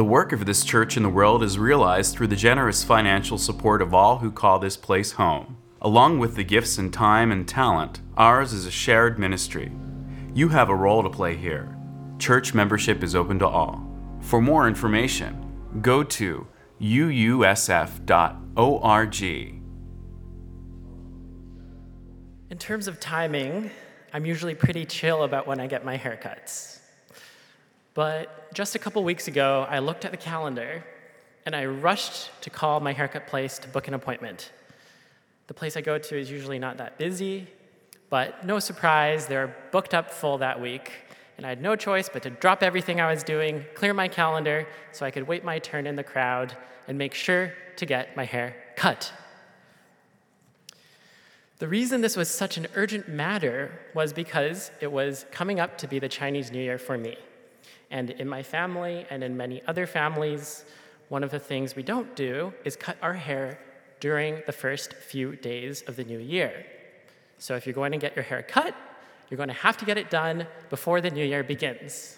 The work of this church in the world is realized through the generous financial support of all who call this place home. Along with the gifts and time and talent, ours is a shared ministry. You have a role to play here. Church membership is open to all. For more information, go to uusf.org. In terms of timing, I'm usually pretty chill about when I get my haircuts. But just a couple weeks ago, I looked at the calendar and I rushed to call my haircut place to book an appointment. The place I go to is usually not that busy, but no surprise, they're booked up full that week, and I had no choice but to drop everything I was doing, clear my calendar so I could wait my turn in the crowd and make sure to get my hair cut. The reason this was such an urgent matter was because it was coming up to be the Chinese New Year for me. And in my family and in many other families, one of the things we don't do is cut our hair during the first few days of the new year. So if you're going to get your hair cut, you're going to have to get it done before the new year begins.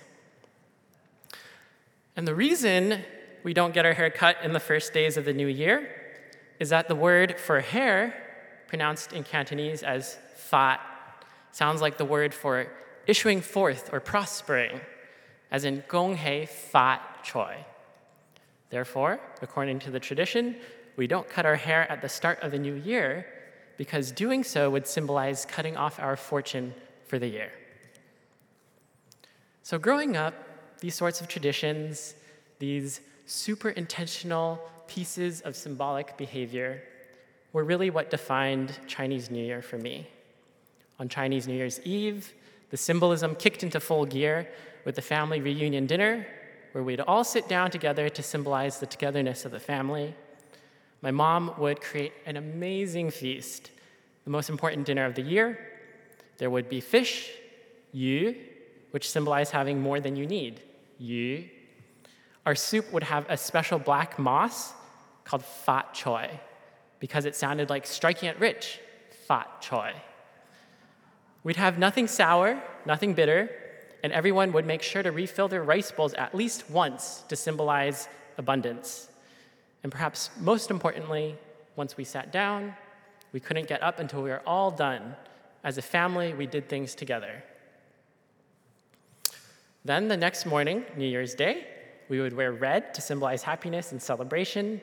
And the reason we don't get our hair cut in the first days of the new year is that the word for hair, pronounced in Cantonese as fat, sounds like the word for issuing forth or prospering as in gong hei fat choi. Therefore, according to the tradition, we don't cut our hair at the start of the new year because doing so would symbolize cutting off our fortune for the year. So, growing up, these sorts of traditions, these super intentional pieces of symbolic behavior, were really what defined Chinese New Year for me. On Chinese New Year's Eve, the symbolism kicked into full gear with the family reunion dinner, where we'd all sit down together to symbolize the togetherness of the family. My mom would create an amazing feast, the most important dinner of the year. There would be fish, yu, which symbolized having more than you need, yu. Our soup would have a special black moss called fat choi, because it sounded like striking it rich, fat choi. We'd have nothing sour, nothing bitter, and everyone would make sure to refill their rice bowls at least once to symbolize abundance. And perhaps most importantly, once we sat down, we couldn't get up until we were all done. As a family, we did things together. Then the next morning, New Year's Day, we would wear red to symbolize happiness and celebration.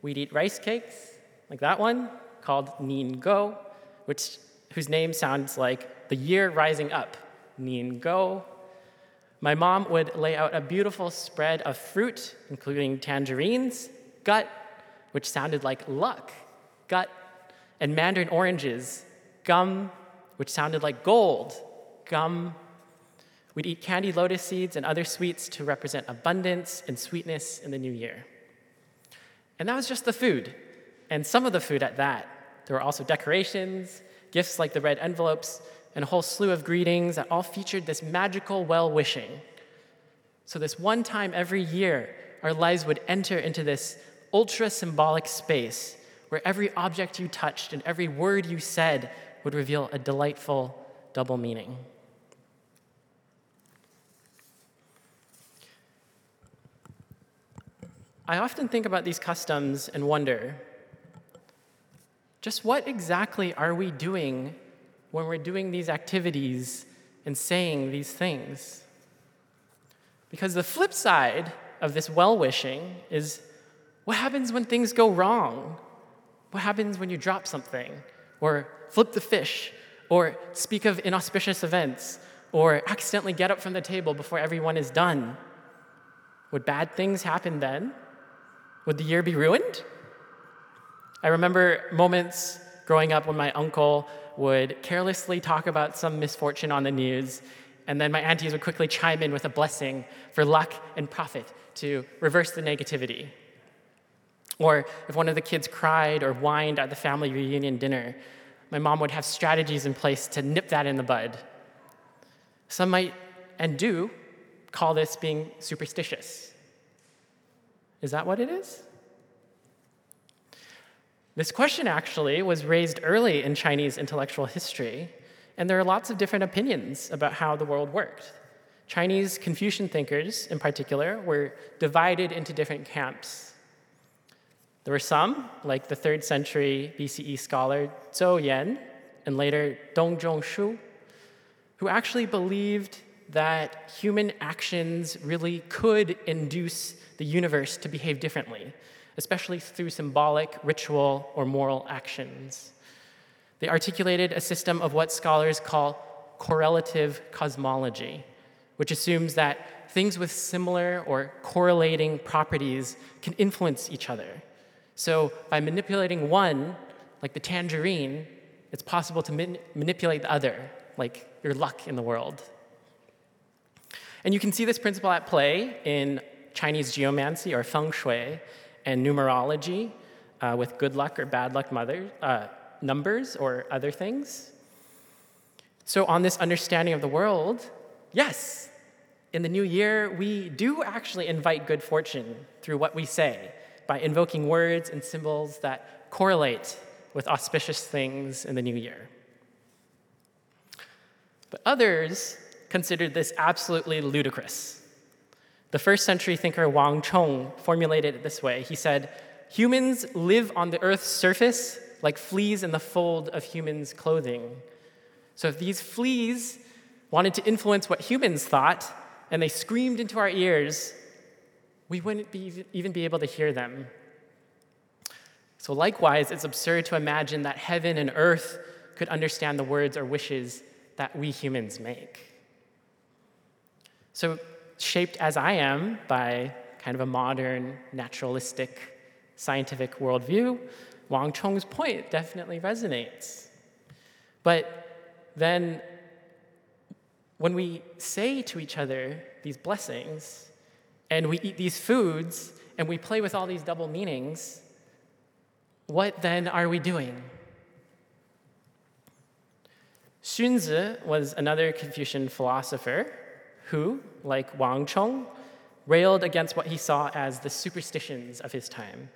We'd eat rice cakes, like that one, called Nin Go, which, whose name sounds like the year rising up. Nin Go, my mom would lay out a beautiful spread of fruit, including tangerines, gut, which sounded like luck, gut, and mandarin oranges, gum, which sounded like gold, gum. We'd eat candied lotus seeds and other sweets to represent abundance and sweetness in the new year. And that was just the food, and some of the food at that. There were also decorations, gifts like the red envelopes, and a whole slew of greetings that all featured this magical well wishing. So, this one time every year, our lives would enter into this ultra symbolic space where every object you touched and every word you said would reveal a delightful double meaning. I often think about these customs and wonder just what exactly are we doing when we're doing these activities and saying these things. Because the flip side of this well wishing is what happens when things go wrong? What happens when you drop something, or flip the fish, or speak of inauspicious events, or accidentally get up from the table before everyone is done? Would bad things happen then? Would the year be ruined? I remember moments growing up when my uncle would carelessly talk about some misfortune on the news, and then my aunties would quickly chime in with a blessing for luck and profit to reverse the negativity. Or if one of the kids cried or whined at the family reunion dinner, my mom would have strategies in place to nip that in the bud. Some might, and do, call this being superstitious. Is that what it is? This question actually was raised early in Chinese intellectual history, and there are lots of different opinions about how the world worked. Chinese Confucian thinkers, in particular, were divided into different camps. There were some, like the third century BCE scholar Zou Yan and later Dong Zhongshu, who actually believed that human actions really could induce the universe to behave differently, especially through symbolic, ritual, or moral actions. They articulated a system of what scholars call correlative cosmology, which assumes that things with similar or correlating properties can influence each other. So, by manipulating one, like the tangerine, it's possible to man- manipulate the other, like your luck in the world. And you can see this principle at play in Chinese geomancy or feng shui and numerology uh, with good luck or bad luck mother, uh, numbers or other things. So, on this understanding of the world, yes, in the new year, we do actually invite good fortune through what we say by invoking words and symbols that correlate with auspicious things in the new year. But others considered this absolutely ludicrous. The first century thinker Wang Chong formulated it this way He said, Humans live on the earth's surface like fleas in the fold of humans' clothing. So if these fleas wanted to influence what humans thought, and they screamed into our ears, we wouldn't be, even be able to hear them. So, likewise, it's absurd to imagine that heaven and earth could understand the words or wishes that we humans make. So, shaped as I am by kind of a modern, naturalistic, scientific worldview, Wang Chong's point definitely resonates. But then when we say to each other these blessings and we eat these foods and we play with all these double meanings, what then are we doing? Xunzi was another Confucian philosopher who, like Wang Chong, railed against what he saw as the superstitions of his time.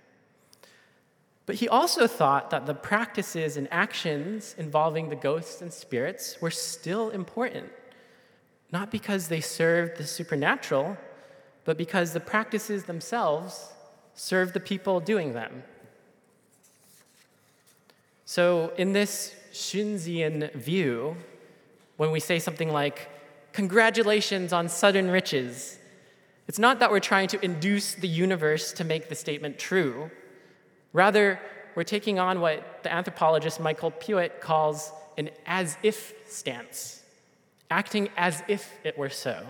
But he also thought that the practices and actions involving the ghosts and spirits were still important, not because they served the supernatural, but because the practices themselves served the people doing them. So, in this Xunzian view, when we say something like, Congratulations on sudden riches, it's not that we're trying to induce the universe to make the statement true Rather, we're taking on what the anthropologist Michael Puett calls an as if stance, acting as if it were so.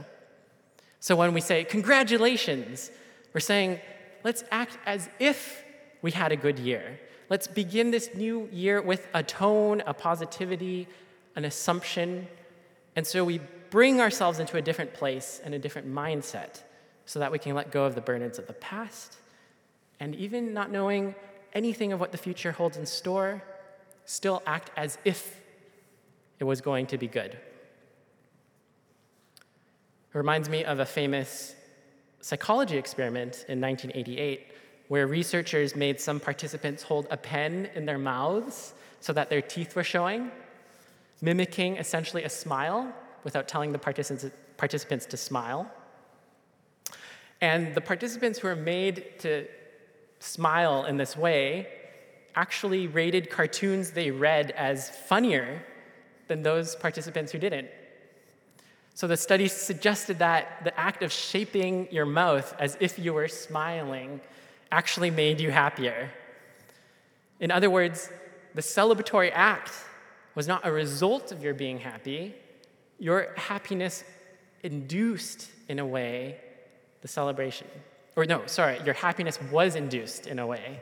So when we say, Congratulations, we're saying, Let's act as if we had a good year. Let's begin this new year with a tone, a positivity, an assumption. And so we bring ourselves into a different place and a different mindset so that we can let go of the burdens of the past and even not knowing anything of what the future holds in store, still act as if it was going to be good. It reminds me of a famous psychology experiment in 1988 where researchers made some participants hold a pen in their mouths so that their teeth were showing, mimicking essentially a smile without telling the participants to smile. And the participants who were made to smile in this way actually rated cartoons they read as funnier than those participants who didn't. So the study suggested that the act of shaping your mouth as if you were smiling actually made you happier. In other words, the celebratory act was not a result of your being happy, your happiness induced, in a way, the celebration. Or, no, sorry, your happiness was induced in a way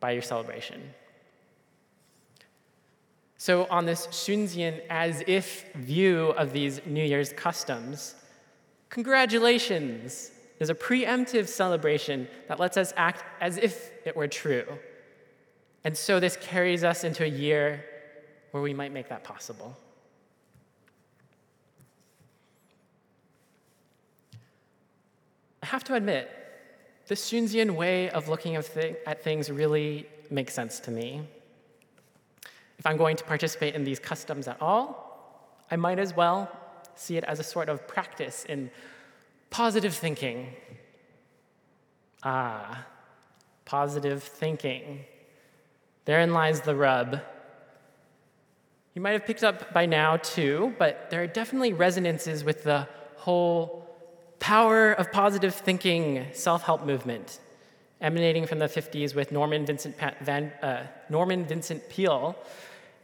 by your celebration. So, on this Xunzian as if view of these New Year's customs, congratulations is a preemptive celebration that lets us act as if it were true. And so, this carries us into a year where we might make that possible. I have to admit, the Xunzian way of looking at things really makes sense to me. If I'm going to participate in these customs at all, I might as well see it as a sort of practice in positive thinking. Ah, positive thinking. Therein lies the rub. You might have picked up by now, too, but there are definitely resonances with the whole power of positive thinking self help movement emanating from the 50s with Norman Vincent, Van, uh, Norman Vincent Peale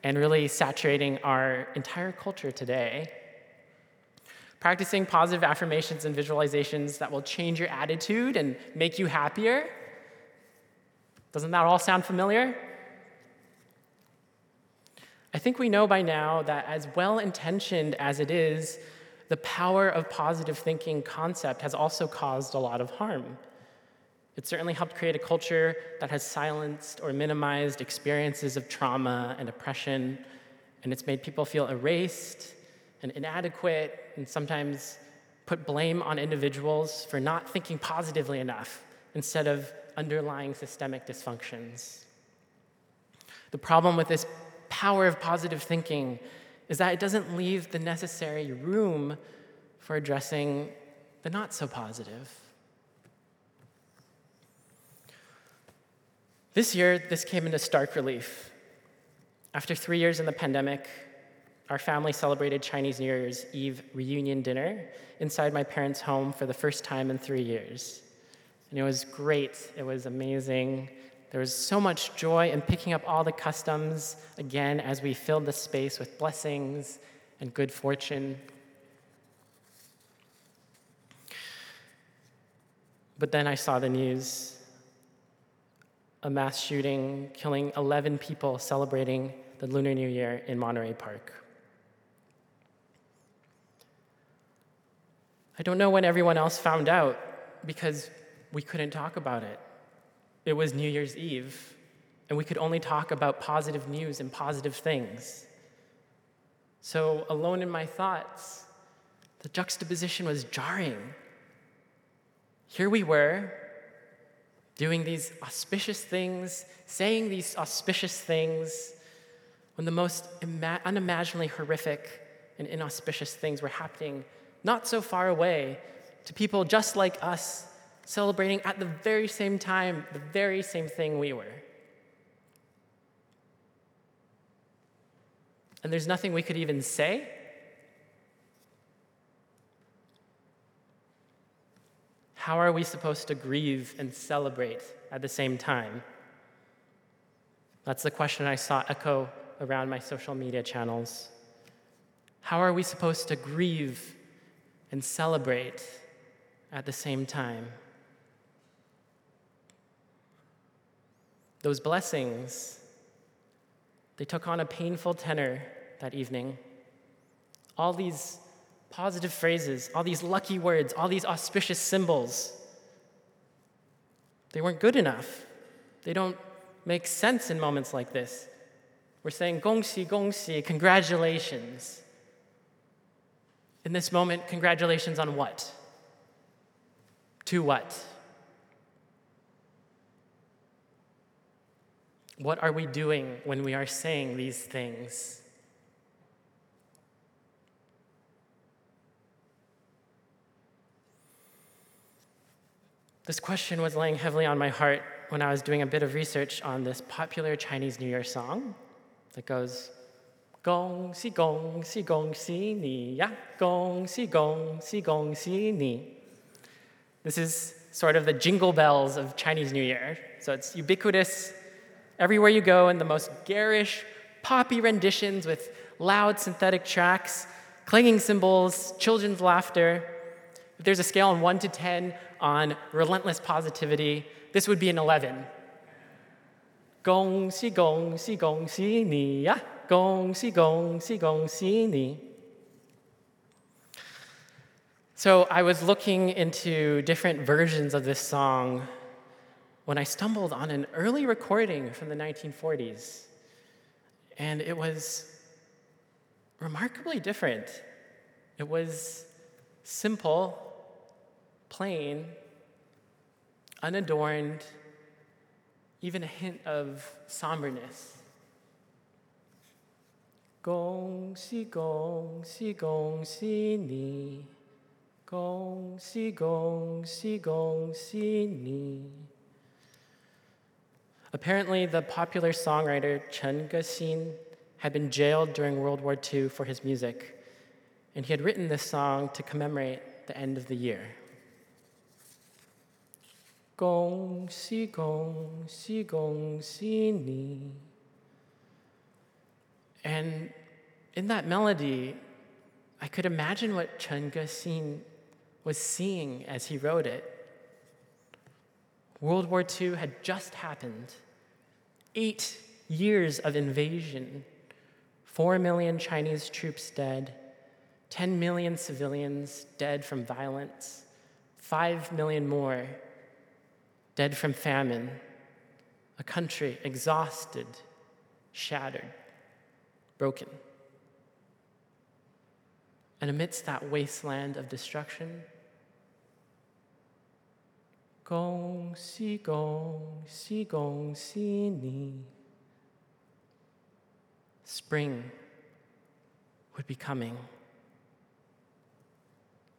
and really saturating our entire culture today. Practicing positive affirmations and visualizations that will change your attitude and make you happier. Doesn't that all sound familiar? I think we know by now that, as well intentioned as it is, the power of positive thinking concept has also caused a lot of harm. It certainly helped create a culture that has silenced or minimized experiences of trauma and oppression, and it's made people feel erased and inadequate, and sometimes put blame on individuals for not thinking positively enough instead of underlying systemic dysfunctions. The problem with this power of positive thinking is that it doesn't leave the necessary room for addressing the not so positive. This year, this came into stark relief. After three years in the pandemic, our family celebrated Chinese New Year's Eve reunion dinner inside my parents' home for the first time in three years. And it was great, it was amazing. There was so much joy in picking up all the customs again as we filled the space with blessings and good fortune. But then I saw the news a mass shooting killing 11 people celebrating the Lunar New Year in Monterey Park. I don't know when everyone else found out because we couldn't talk about it. It was New Year's Eve, and we could only talk about positive news and positive things. So, alone in my thoughts, the juxtaposition was jarring. Here we were, doing these auspicious things, saying these auspicious things, when the most ima- unimaginably horrific and inauspicious things were happening not so far away to people just like us, celebrating at the very same time the very same thing we were. And there's nothing we could even say How are we supposed to grieve and celebrate at the same time? That's the question I saw echo around my social media channels. How are we supposed to grieve and celebrate at the same time? Those blessings, they took on a painful tenor that evening. All these positive phrases, all these lucky words, all these auspicious symbols. They weren't good enough. They don't make sense in moments like this. We're saying gongxi, gongxi, congratulations. In this moment, congratulations on what? To what? What are we doing when we are saying these things? This question was laying heavily on my heart when I was doing a bit of research on this popular Chinese New Year song that goes, Gong si gong si gong si ni ya, gong si gong si gong si ni. This is sort of the jingle bells of Chinese New Year. So it's ubiquitous everywhere you go in the most garish, poppy renditions with loud synthetic tracks, clanging cymbals, children's laughter. If there's a scale on 1 to 10 on relentless positivity, this would be an 11. Gong si gong si gong si ni ya. Gong si gong si gong si ni. So I was looking into different versions of this song when I stumbled on an early recording from the 1940s. And it was remarkably different. It was simple, plain, unadorned, even a hint of somberness. Gong xi gong xi gong xi ni. Gong xi gong xi gong xi ni. Apparently, the popular songwriter Chen Gexin had been jailed during World War II for his music, and he had written this song to commemorate the end of the year. Gong Xi Gong Xi Gong Xi Ni. And in that melody, I could imagine what Chen Gexin was seeing as he wrote it. World War II had just happened. Eight years of invasion, four million Chinese troops dead, 10 million civilians dead from violence, five million more dead from famine, a country exhausted, shattered, broken. And amidst that wasteland of destruction, 恭喜恭喜恭喜你！Spring would be coming.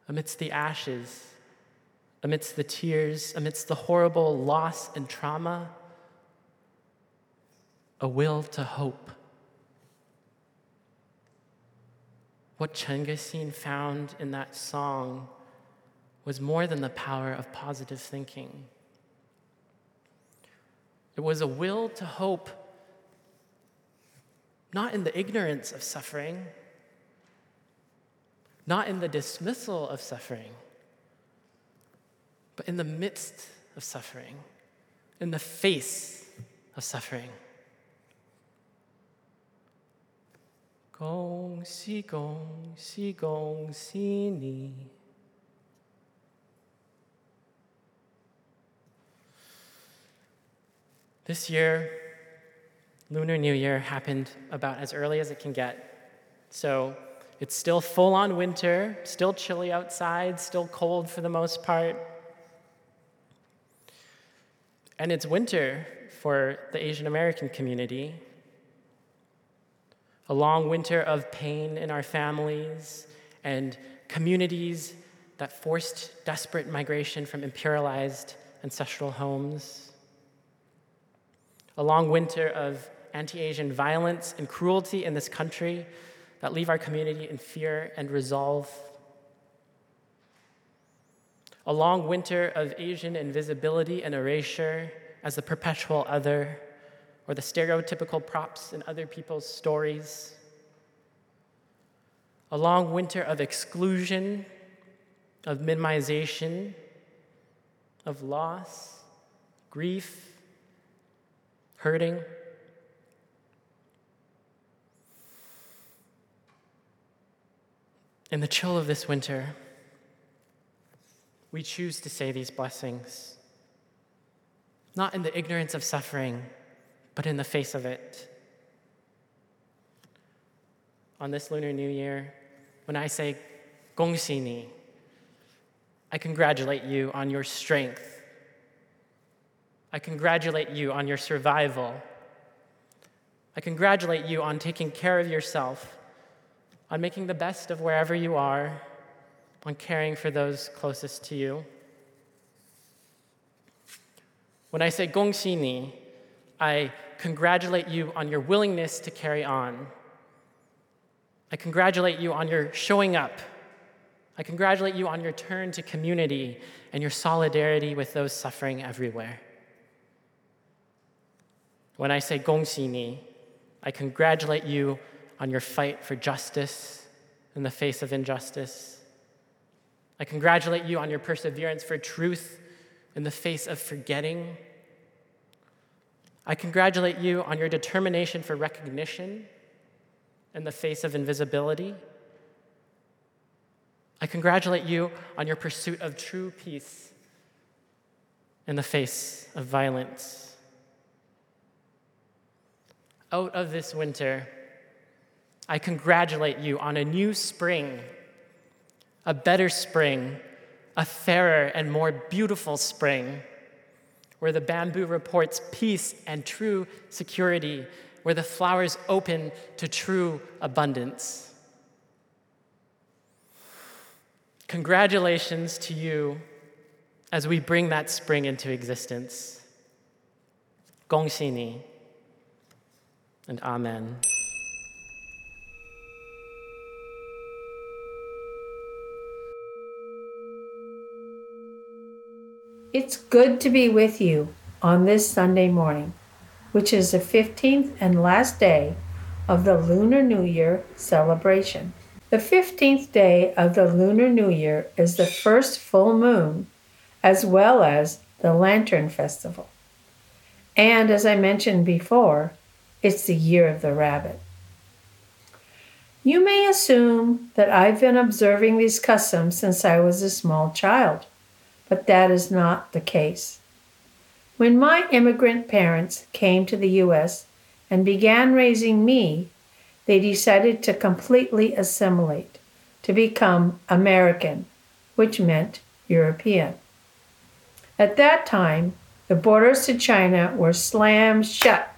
Amidst the ashes, amidst the tears, amidst the horrible loss and trauma, a will to hope. What Chen Gexin found in that song was more than the power of positive thinking. It was a will to hope, not in the ignorance of suffering, not in the dismissal of suffering, but in the midst of suffering, in the face of suffering. 恭喜恭喜恭喜你 ！This year, Lunar New Year happened about as early as it can get. So it's still full on winter, still chilly outside, still cold for the most part. And it's winter for the Asian American community. A long winter of pain in our families and communities that forced desperate migration from imperialized ancestral homes a long winter of anti Asian violence and cruelty in this country that leave our community in fear and resolve. A long winter of Asian invisibility and erasure as the perpetual other or the stereotypical props in other people's stories. A long winter of exclusion, of minimization, of loss, grief, hurting. In the chill of this winter, we choose to say these blessings, not in the ignorance of suffering, but in the face of it. On this Lunar New Year, when I say Gongxi ni, I congratulate you on your strength I congratulate you on your survival. I congratulate you on taking care of yourself, on making the best of wherever you are, on caring for those closest to you. When I say gongxi ni, I congratulate you on your willingness to carry on. I congratulate you on your showing up. I congratulate you on your turn to community and your solidarity with those suffering everywhere. When I say gongxi ni, I congratulate you on your fight for justice in the face of injustice. I congratulate you on your perseverance for truth in the face of forgetting. I congratulate you on your determination for recognition in the face of invisibility. I congratulate you on your pursuit of true peace in the face of violence out of this winter, I congratulate you on a new spring, a better spring, a fairer and more beautiful spring, where the bamboo reports peace and true security, where the flowers open to true abundance. Congratulations to you as we bring that spring into existence. Gong Ni and Amen. It's good to be with you on this Sunday morning, which is the 15th and last day of the Lunar New Year celebration. The 15th day of the Lunar New Year is the first full moon, as well as the Lantern Festival. And as I mentioned before, it's the year of the rabbit. You may assume that I've been observing these customs since I was a small child but that is not the case. When my immigrant parents came to the U.S. and began raising me, they decided to completely assimilate, to become American, which meant European. At that time, the borders to China were slammed shut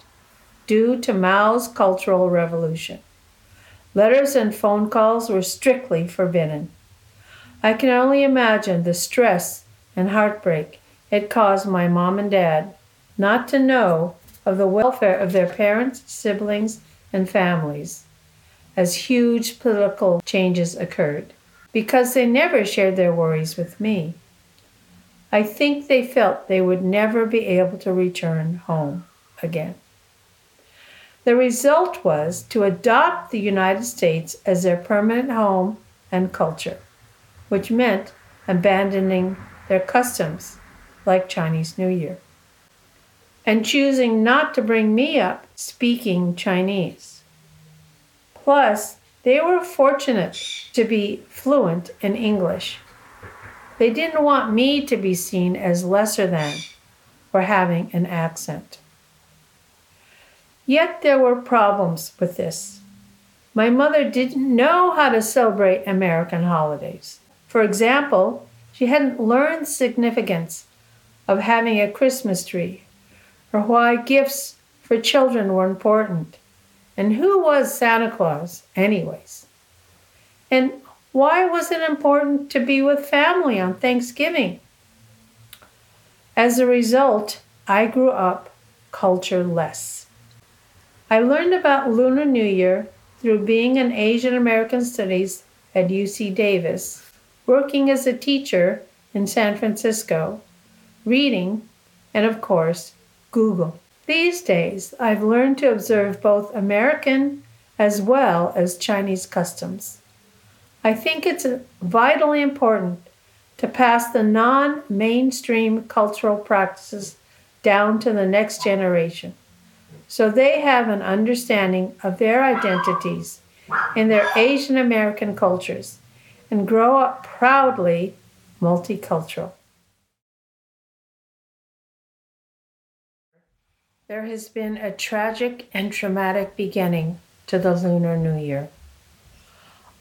due to Mao's Cultural Revolution. Letters and phone calls were strictly forbidden. I can only imagine the stress and heartbreak it caused my mom and dad not to know of the welfare of their parents, siblings, and families as huge political changes occurred because they never shared their worries with me. I think they felt they would never be able to return home again. The result was to adopt the United States as their permanent home and culture, which meant abandoning their customs, like Chinese New Year, and choosing not to bring me up speaking Chinese. Plus, they were fortunate to be fluent in English. They didn't want me to be seen as lesser than for having an accent. Yet there were problems with this. My mother didn't know how to celebrate American holidays. For example, she hadn't learned significance of having a Christmas tree or why gifts for children were important. And who was Santa Claus, anyways? And why was it important to be with family on Thanksgiving? As a result, I grew up cultureless. I learned about Lunar New Year through being an Asian American Studies at UC Davis working as a teacher in San Francisco, reading, and of course, Google. These days, I've learned to observe both American as well as Chinese customs. I think it's vitally important to pass the non mainstream cultural practices down to the next generation so they have an understanding of their identities in their Asian American cultures and grow up proudly multicultural. There has been a tragic and traumatic beginning to the Lunar New Year.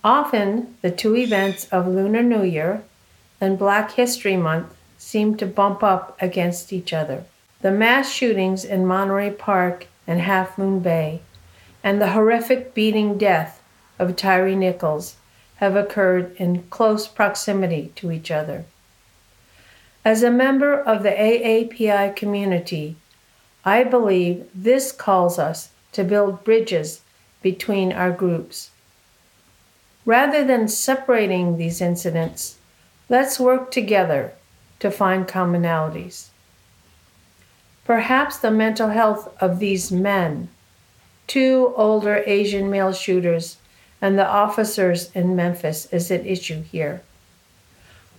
Often, the two events of Lunar New Year and Black History Month seem to bump up against each other. The mass shootings in Monterey Park and Half Moon Bay, and the horrific beating death of Tyre Nichols have occurred in close proximity to each other. As a member of the AAPI community, I believe this calls us to build bridges between our groups. Rather than separating these incidents, let's work together to find commonalities. Perhaps the mental health of these men, two older Asian male shooters and the officers in Memphis is at issue here.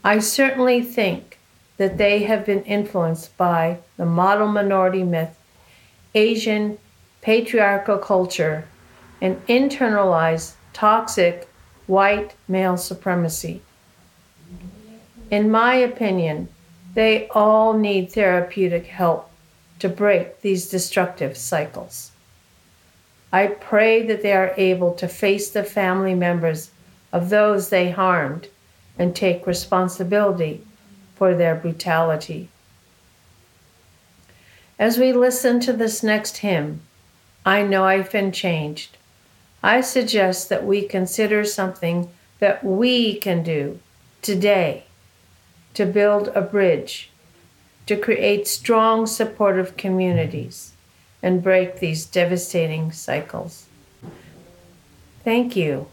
I certainly think that they have been influenced by the model minority myth, Asian patriarchal culture, and internalized toxic white male supremacy. In my opinion, they all need therapeutic help to break these destructive cycles. I pray that they are able to face the family members of those they harmed and take responsibility for their brutality. As we listen to this next hymn, I know I've been changed. I suggest that we consider something that we can do today to build a bridge, to create strong, supportive communities, and break these devastating cycles. Thank you.